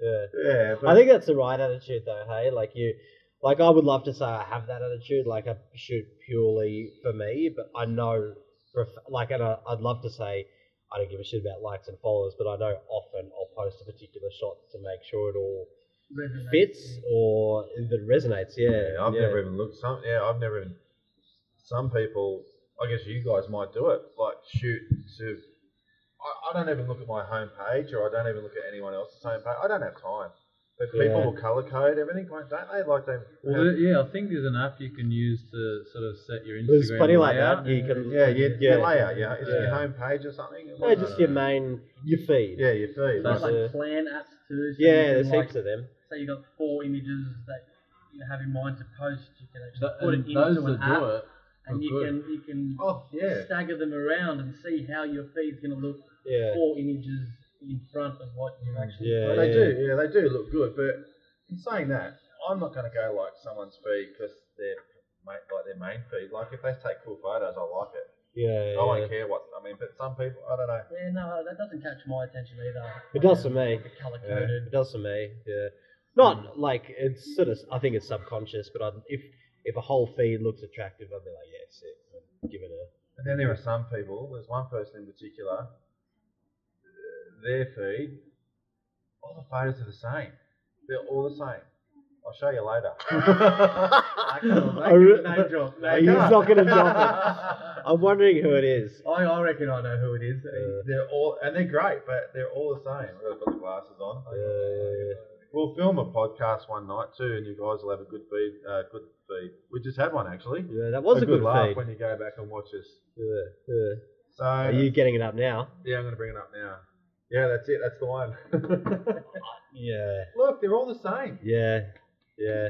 yeah. Yeah, but I think that's the right attitude, though. Hey, like you, like I would love to say I have that attitude, like I shoot purely for me, but I know, for a f- like, and I, I'd love to say I don't give a shit about likes and followers, but I know often I'll post a particular shot to make sure it all resonates. fits or that resonates. Yeah, Yeah, I've yeah. never even looked. Some yeah, I've never even. Some people, I guess you guys might do it. Like shoot to. I, I don't even look at my home page, or I don't even look at anyone else's home page. I don't have time. But people Yeah. will color code everything, don't they? Like they. Well, there- yeah, I think there's an app you can use to sort of set your Instagram There's plenty like layout. that. You can, yeah, your, yeah, your layout. Yeah, it's your home page or something. No, just your main, your feed. Yeah, your feed. There's Like, Yeah. plan apps too. So yeah. you can, There's like, heaps of them. say you got four images that you have in mind to post, you can actually Th- put it into an that app, it, and you good. can you can oh yeah. stagger them around and see how your feed's going to look Yeah. four images in front of what you actually Yeah, Well, posted. they do, yeah, they do look good. But in saying that, I'm not going to go like someone's feed because they're ma- like their main feed. Like if they take cool photos, I like it. Yeah, I won't care what I mean. But some people, I don't know. Yeah, no, that doesn't catch my attention either. It does for me. Color Yeah. coded. It does for me. Yeah. Not like it's sort of. I think it's subconscious, but I, if if a whole feed looks attractive, I'd be like, yeah, sick. I'd give it a. And then there are some people. There's one person in particular. Their feed, all the photos are the same. They're all the same. I'll show you later. I can't- I re- name drop. Name he's not going to drop it. I'm wondering who it is. I, I reckon I know who it is. Uh, they're all and they're great, but they're all the same. I've got to put the glasses on. yeah, yeah, yeah. We'll film a podcast one night too, and you guys will have a good feed. Uh, good feed. We just had one actually. Yeah, that was a, good, laugh feed. when you go back and watch us. Yeah, yeah. So Are you getting it up now? yeah, I'm going to bring it up now. Yeah, that's it. That's the one. Yeah, Look, they're all the same. yeah, yeah.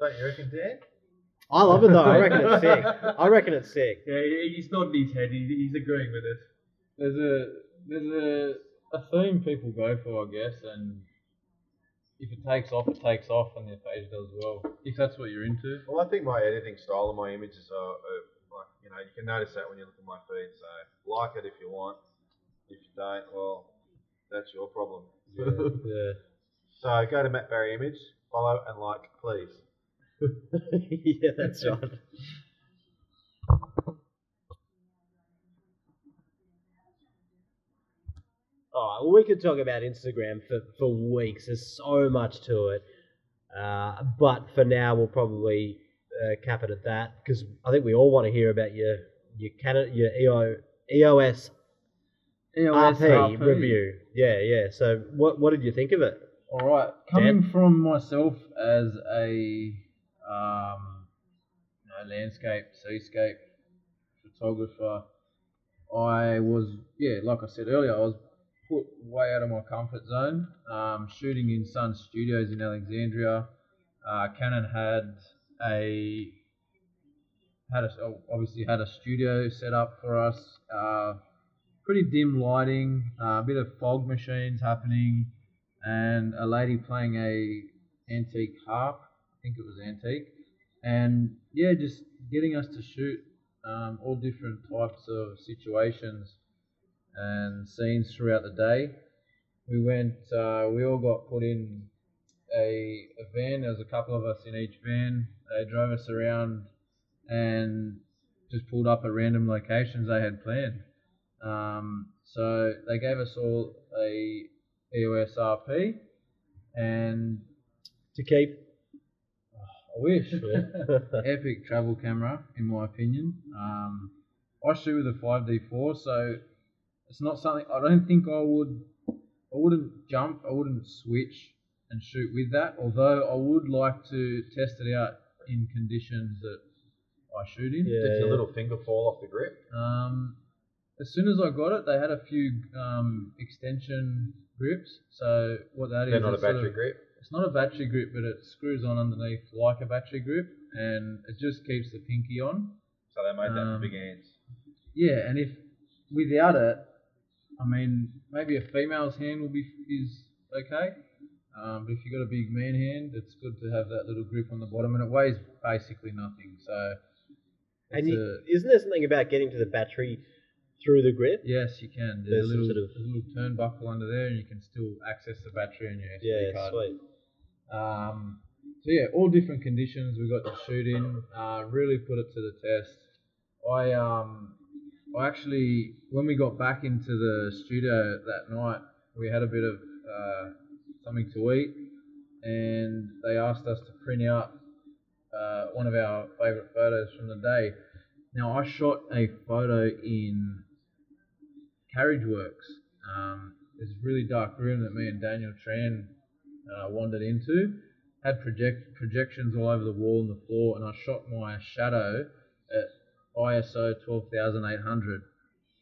Don't you reckon, Dan? I love it though. I reckon it's sick. I reckon it's sick. Yeah, he- he's nodding his head. He, he's agreeing with us. There's a there's a, a theme people go for, I guess, and if it takes off, it takes off, and the page does well. If that's what you're into. Well, I think my editing style and my images are, are like you know you can notice that when you look at my feed. So like it if you want. If you don't, well, that's your problem. Yeah, yeah. so go to Matt Barry Image, follow and like, please. yeah, that's right. Alright, well, we could talk about Instagram for, for weeks. There's so much to it. Uh, but for now, we'll probably uh, cap it at that because I think we all want to hear about your your Canon, your EO, EOS EOS RP review. Yeah, yeah. So, what what did you think of it? All right, coming from myself as a um, you know, landscape, seascape photographer, I was yeah, like I said earlier, I was put way out of my comfort zone. Um, shooting in Sun Studios in Alexandria, uh, Canon had a had a, obviously had a studio set up for us. Uh, pretty dim lighting, uh, a bit of fog machines happening, and a lady playing a antique harp. I think it was antique, and yeah, just getting us to shoot um, all different types of situations and scenes throughout the day. We went. Uh, we all got put in a, a van. There was a couple of us in each van. They drove us around and just pulled up at random locations they had planned. Um, so they gave us all a EOS RP, and To keep. I wish epic travel camera, in my opinion. Um, I shoot with a 5D4, so it's not something I don't think I would. I wouldn't jump. I wouldn't switch and shoot with that. Although I would like to test it out in conditions that I shoot in. Yeah. Did your little finger fall off the grip? Um, as soon as I got it, they had a few um, extension grips. So what that is, They're not a it's sort battery of- grip. It's not a battery grip, but it screws on underneath like a battery grip, and it just keeps the pinky on. So they made that Um, for big ants. Yeah, and if without it, I mean, maybe a female's hand will be is okay. Um, but if you've got a big man hand, it's good to have that little grip on the bottom, and it weighs basically nothing. So, And you, a- isn't there something about getting to the battery through the grip? yes, you can. There's There's, a little, sort of- a little turnbuckle under there, and you can still access the battery on your SD Yeah, card. sweet. Um, so yeah, all different conditions we got to shoot in. Uh, really put it to the test. I um, I actually when we got back into the studio that night, we had a bit of uh, something to eat, and they asked us to print out uh, one of our favourite photos from the day. Now I shot a photo in Carriage Works. Um, this really dark room that me and Daniel Tran uh, wandered into. Had project projections all over the wall and the floor, and I shot my shadow at ISO 12800.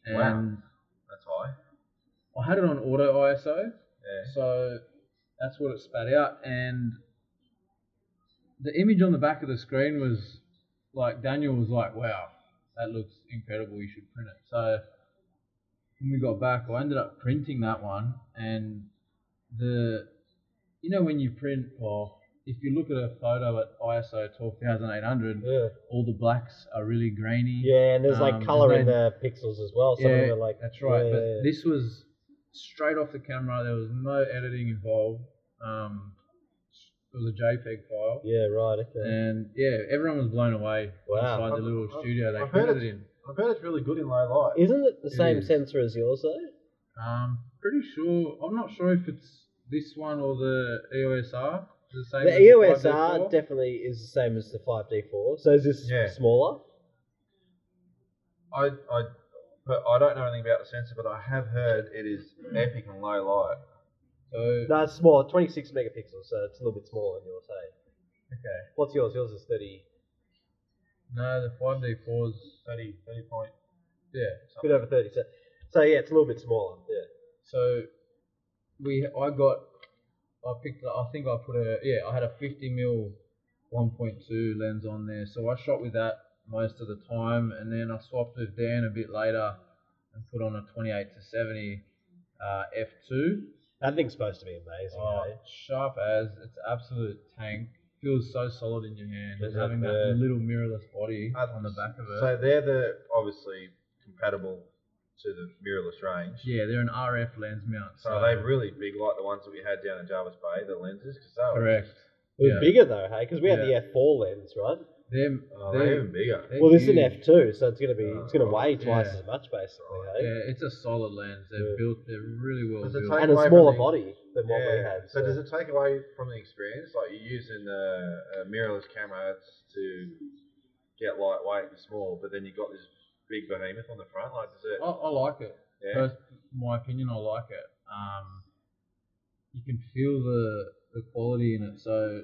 And Wow. That's high. I had it on auto ISO, Yeah. so that's what it spat out. And the image on the back of the screen was like Daniel was like, "Wow, that looks incredible. You should print it." So when we got back, I ended up printing that one, and the you know when you print or if you look at a photo at ISO 12800, Yeah. all the blacks are really grainy. Yeah, and there's like Um, color in the pixels as well. Some of them are like that's right. Yeah, but yeah, yeah. this was straight off the camera. There was no editing involved. Um, it was a JPEG file, yeah, right. Okay. and yeah, everyone was blown away Wow. inside the little I've- studio they I've printed it in. I've heard it's really good in low light. Isn't it the It same is. sensor as yours though? Um, pretty sure. I'm not sure if it's this one or the EOS R. Is the same. The as EOS 5D4? R definitely is the same as the 5D4. So is this Yeah. smaller? I, I, but I don't know anything about the sensor, but I have heard it is epic in low light. So No, it's smaller. 26 megapixels, so it's a little bit smaller than yours. Hey, okay. what's yours? Yours is 30, No, the 5D4's 30, 30 point. yeah. a bit over 30. So, so yeah, it's a little bit smaller. Yeah. So we, I got, I picked, I think I put a, yeah, I had a 50 mil 1.2 lens on there. So I shot with that most of the time, and then I swapped with Dan a bit later and put on a 28 to 70 uh, f2. That thing's supposed to be amazing. Oh, hey? sharp as it's absolute tank. Feels so solid in your hand. Just it? having that little mirrorless body Uh, on the back of it. So they're the obviously compatible to the mirrorless range. yeah, they're an RF lens mount. So are they really big like the ones that we had down in Jervis Bay, the lenses? Cause they were, correct. It was Yeah. bigger though, hey, because we had Yeah. the F4 lens, right? They're, Oh, they're, they're even bigger. they're well, this is an. F2, so it's gonna be it's gonna Oh, weigh twice yeah. as much basically, hey? Yeah, it's a solid lens. They're Yeah. built. They're really well built. and a away from smaller the- body than what we Yeah. had. So does it take away from the experience? Like you're using a, a mirrorless camera to get lightweight and small, but then you've got this big behemoth on the front. Like does it? I, I like it. yeah. First, my opinion, I like it. Um, you can feel the the quality in it. So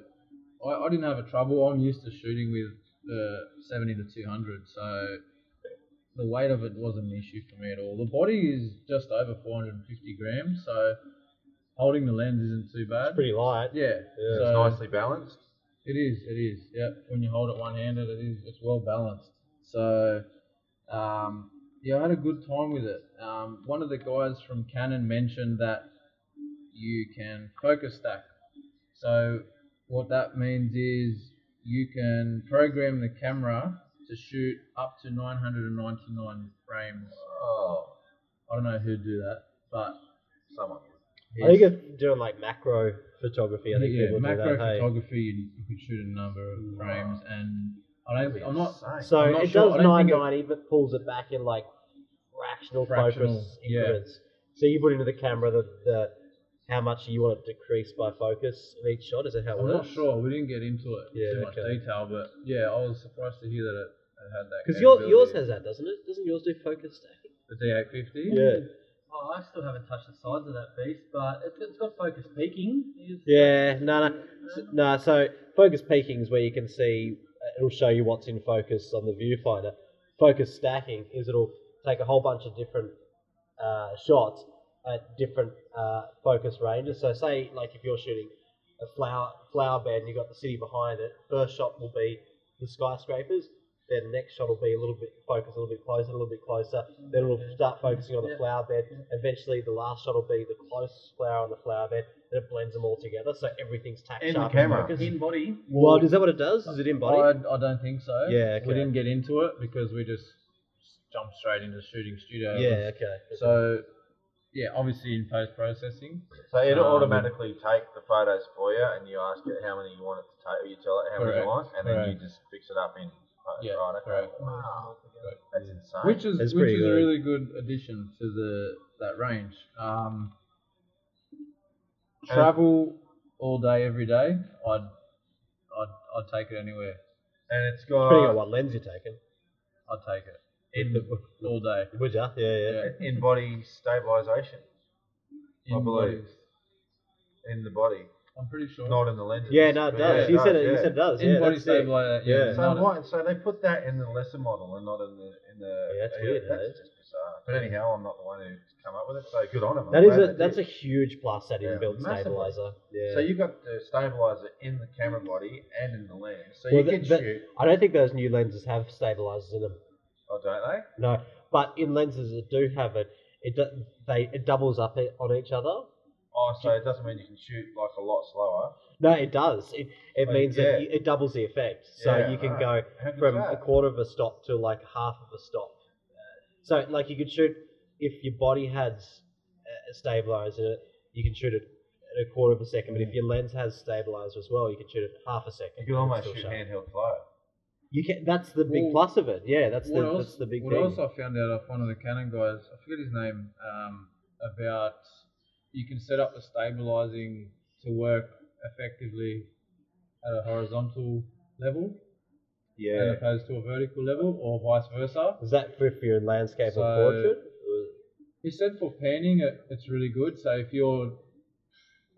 I, I didn't have a trouble. I'm used to shooting with the 70 to 200, so the weight of it wasn't an issue for me at all. The body is just over 450 grams, so holding the lens isn't too bad. It's pretty light. yeah, Yeah. so it's nicely balanced. It is, it is. Yep. When you hold it one handed, it is. It's well balanced. So, um, yeah, I had a good time with it. Um, one of the guys from Canon mentioned that you can focus stack. So what that means is you can program the camera to shoot up to 999 frames. Oh, I don't know who'd do that, but someone. I think if doing like macro photography, I think yeah, people do macro that. Photography, you, you could shoot a number of frames, and I don't. I'm not. So I'm not it sure- does don't think it- 990, but pulls it back in like fractional, Fractional, focus yeah. increments. So you put into the camera the, the how much you want it decreased by focus in each shot. Is that how it I'm not works? sure. We didn't get into it Yeah, too much okay. detail, but yeah, I was surprised to hear that it, it had that. Because yours capability. has that, doesn't it? Doesn't yours do focus stacking? the D850. Yeah. Oh, I still haven't touched the sides of that beast, but it's, it's got focus peaking. Yeah, no, no, S- no. So focus peaking is where you can see. uh, It'll show you what's in focus on the viewfinder. Focus stacking is it'll take a whole bunch of different uh, shots at different uh, focus ranges. So say like if you're shooting a flower flower bed and you've got the city behind it, first shot will be the skyscrapers. Then next shot will be a little bit focus, a little bit closer, a little bit closer. Then it'll start focusing on the Yeah. flower bed. Eventually, the last shot will be the closest flower on the flower bed. Then it blends them all together, so everything's tacked In the sharp camera. and focused. In body. Well, is that what it does? Is it in body? I, I don't think so. Yeah, We okay. didn't get into it because we just jumped straight into shooting studio. yeah, okay. So, yeah, obviously in post processing. So it'll Um, automatically take the photos for you, and you ask it how many you want it to take, or you tell it how many Correct, you want, and then you just fix it up in. Post, Yeah, right, okay. correct. Wow, that's insane. Which is That's which pretty is a good. really good addition to the that range. Um, travel all day, every day. I'd I'd I'd take it anywhere. and it's Depending on what lens you're taking. I'd take it in all day. Would ya? Yeah, yeah. Yeah. in body stabilization In I believe. bodies. in the body, I'm pretty sure. not in the lenses. Yeah, no, it does. yeah, you said does, it. You yeah. said it does. in yeah, body that's it. stabilizer. Yeah. Yeah. So not a- why? So they put that in the lesser model and not in the in the. Yeah, that's weird, That's eh? just bizarre. But anyhow, I'm not the one who's come up with it. So good on them. I'm That is a they that's a huge plus that Yeah, inbuilt massively. stabilizer. Yeah. So you've got the stabilizer in the camera body and in the lens, so Well, you th- can but shoot. I don't think those new lenses have stabilizers in them. Oh, don't they? No, but in lenses that do have it, it do, they it doubles up it on each other. Oh, so it doesn't mean you can shoot like a lot slower. No, it does. It it Oh, means yeah. that y- it doubles the effect. So Yeah, you can right. go How good's from that? a quarter of a stop to like half of a stop. So like you could shoot if your body has a stabilizer in it, you can shoot it at a quarter of a second. But if your lens has stabilizer as well, you can shoot it half a second. You can and almost still shoot sharp. handheld flow. You can. That's the big Well, plus of it. Yeah, that's what the else, that's the big what thing. else I found out off one of the Canon guys, I forget his name, um, about you can set up the stabilizing to work effectively at a horizontal level yeah. as opposed to a vertical level or vice versa. Is that for if you're in landscape So- or portrait? He said for panning it, it's really good. So if you're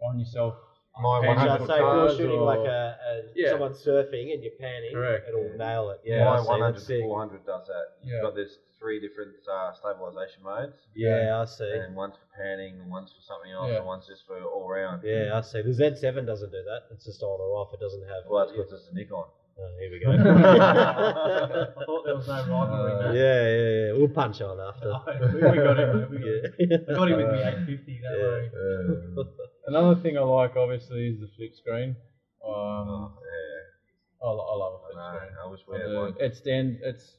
on yourself, My Hand 100 shot so if you're cars shooting or- like a, a Yeah. someone surfing and you're panning, Correct. it'll Yeah. nail it. Yeah, my I see. 100 That's to sick. 400 does that. You've got there's three different uh, stabilization modes, Yeah, I see. and one's for panning, and one's for something else, Yeah. and one's just for all round. Yeah, I see. The Z7 doesn't do that. It's just on or off. It doesn't have. Well, that's because it's a Nikon. Oh, here we go. I yeah, thought there was no rivalry Uh, there. yeah, yeah. We'll punch on after. we, we got him. We got him. yeah. I got him with the 850. Don't Yeah. worry. Another thing I like obviously is the flip screen. Um, Oh, yeah. I, lo- I love a I flip know. screen. I wish we had the- one. It's stand, it's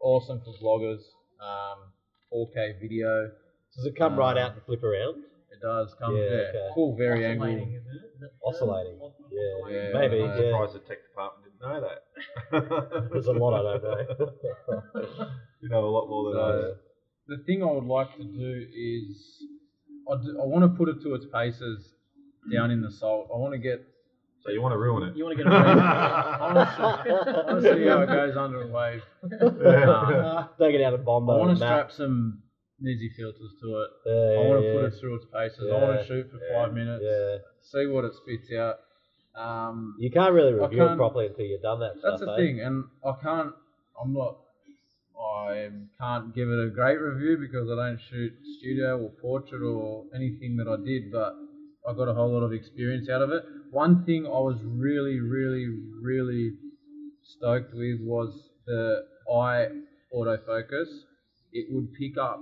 awesome for vloggers. Um, 4K video. Does it come right Um, out and flip around? It does come Yeah, yeah, okay. full very angle. Oscillating, isn't it? Is Oscillating. term? Yeah. Yeah, Maybe. I I'm know. Yeah. surprised the tech department didn't know that. There's a lot I don't know. you know a lot more than I do. The thing I would like to do is I, do, I want to put it to its paces down in the salt. I want to get So you want to ruin it? You want to get a wave? I want to see how it goes under a wave. Yeah. Take it out of Bombo. I want to strap some NiSi filters to it. Yeah, I want to yeah, put it through its paces. I want to shoot for yeah, five minutes, Yeah. see what it spits out. Um, You can't really review it can't- properly until you've done that That's stuff. the eh? thing, and I can't. I'm not. I can't give it a great review because I don't shoot studio or portrait or anything that I did, but I got a whole lot of experience out of it. One thing I was really, really, really stoked with was the eye autofocus. It would pick up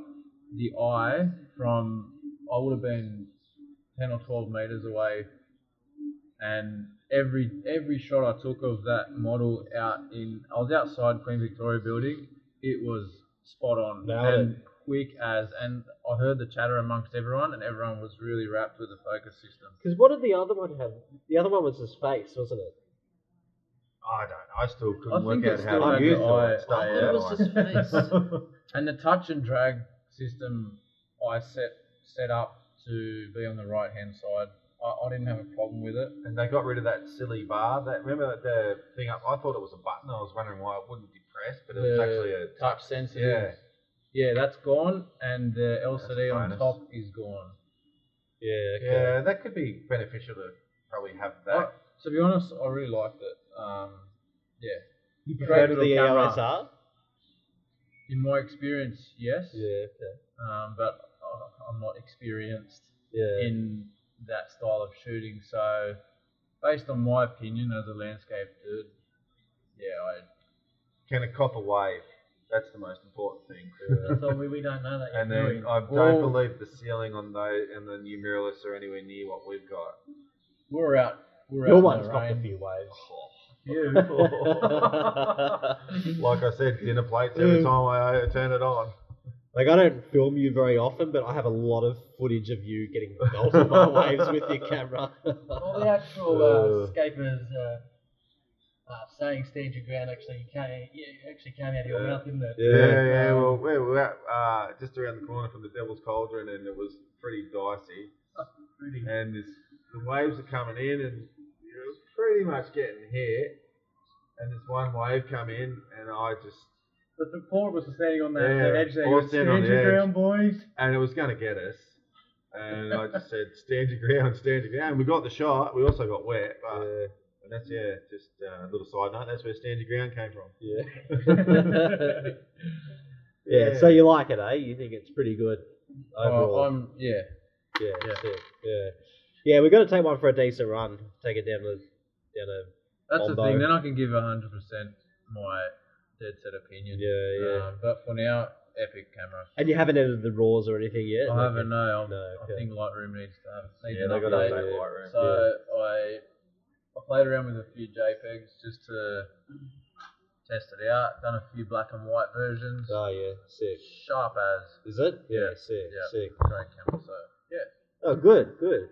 the eye from I would have been ten or twelve meters away, and every every shot I took of that model out in I was outside Queen Victoria building. It was spot on Nailed and quick as, and I heard the chatter amongst everyone, and everyone was really wrapped with the focus system. Because what did the other one have? The other one was his face, wasn't it? I don't. know. I still couldn't I work think out it how still to had use the the eye- stuff. eye that It was I- his face. And the touch and drag system I set set up to be on the right hand side. I, I didn't have a problem with it. and they got rid of that silly bar. That remember that the thing up. I thought it was a button. I was wondering why it wouldn't depress, but it was The actually a touch sensitive. Yeah. Yeah, that's gone, and the LCD on bonus. top is gone. Yeah. Okay. Yeah, that could be beneficial to probably have that. I- to be honest, I really liked it. Um, yeah, You Great prefer to the camera. EOSR? in my experience, yes. Yeah. Okay. Um, but I- I'm not experienced Yeah. in that style of shooting, so based on my opinion as a landscape dude, yeah, I Can a copper wave? That's the most important thing. That's all we, we don't know that yet. And do then we? I don't Well- believe the ceiling on those and the new mirrorless are anywhere near what we've got. we're out. We're out Your in one's the got a rain. few waves. You. like I said, dinner plates every time I uh, turn it on. Like I don't film you very often, but I have a lot of footage of you getting belted by waves with your camera. Well, the actual uh, escapers uh, uh, saying stand your ground actually came, yeah, actually came out of your Yeah. mouth, didn't it? Yeah, yeah. Well, we were out, uh, just around the corner from the Devil's Cauldron, and it was pretty dicey. Pretty. And this, the waves are coming in, and you're pretty much getting hit. And this one wave come in, and I just, But the four of us were standing on that Yeah, the edge there. all going, standing on Stand the your edge. ground, boys. and it was going to get us. And I just said, stand your ground, stand your ground. We got the shot. We also got wet, but and that's yeah, just uh, a little side note. That's where stand your ground came from. Yeah. yeah. So you like it, eh? You think it's pretty good overall? Oh, I'm yeah. yeah, yeah. sick, yeah. Yeah, we've got to take one for a decent run. Take it down to down a That's the Bombo. thing. Then I can give hundred percent my dead set opinion. Yeah, yeah. Um, but for now, epic camera. And you haven't edited the raws or anything yet? I haven't. No, No, okay. I think Lightroom needs to have needs Yeah, they got to update. Lightroom. So I I played around with a few JPEGs just to test it out. Done a few black and white versions. Oh yeah, sick. Sharp as Is it? Yeah, sick, yeah. sick. great camera. So yeah. Oh, good, good.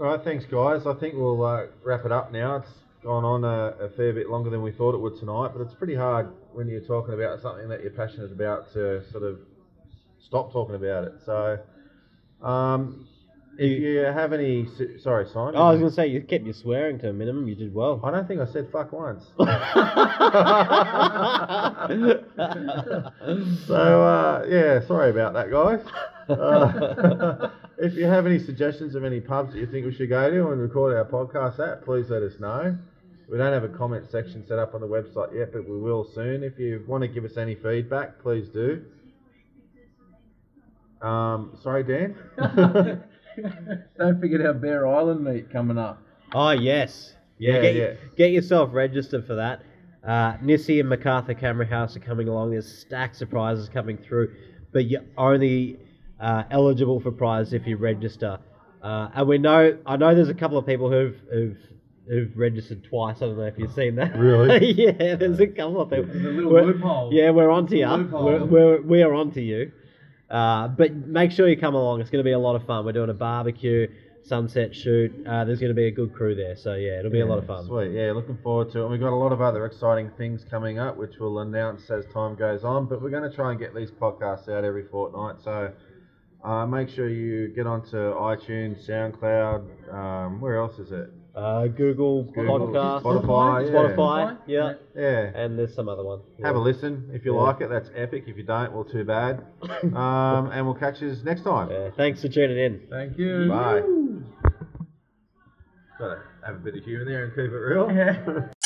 All right, thanks, guys. I think we'll uh, wrap it up now. It's gone on a, a fair bit longer than we thought it would tonight, but it's pretty hard when you're talking about something that you're passionate about to sort of stop talking about it. So, um, if you have any, s- sorry, Simon. Oh, I was gonna say you kept your swearing to a minimum. You did well. I don't think I said fuck once. So uh, yeah, sorry about that, guys. Uh, if you have any suggestions of any pubs that you think we should go to and record our podcast at, please let us know. We don't have a comment section set up on the website yet, but we will soon. If you want to give us any feedback, please do. Um, sorry, Dan. Don't forget our Bare Island meet coming up. oh yes. Yeah, Yeah, get, yeah. get yourself registered for that. Uh, NiSi and MacArthur Camera House are coming along. There's stacks of prizes coming through, but you're only uh, eligible for prizes if you register. Uh, and we know, I know there's a couple of people who've who've, who've registered twice. I don't know if you've seen that. Really? yeah, there's a couple of people. There's a little We're- loophole. Yeah, we're on to you. loophole. We're, we're, we are on to you. Uh, but make sure you come along. It's going to be a lot of fun. We're doing a barbecue, sunset shoot. Uh, there's going to be a good crew there. So, yeah, it'll be a lot of fun. Sweet, yeah, looking forward to it. And we've got a lot of other exciting things coming up, which we'll announce as time goes on. But we're going to try and get these podcasts out every fortnight. So uh, make sure you get onto iTunes, SoundCloud. Um, where else is it? Uh, Google, Google, Podcast, Spotify, yeah. Spotify, yeah. Yeah. And there's some other one. Have a listen. If you Yeah. like it, that's epic. If you don't, well, too bad. um, and we'll catch you next time. Yeah, thanks for tuning in. Thank you. Bye. Gotta have a bit of humour there and keep it real. Yeah.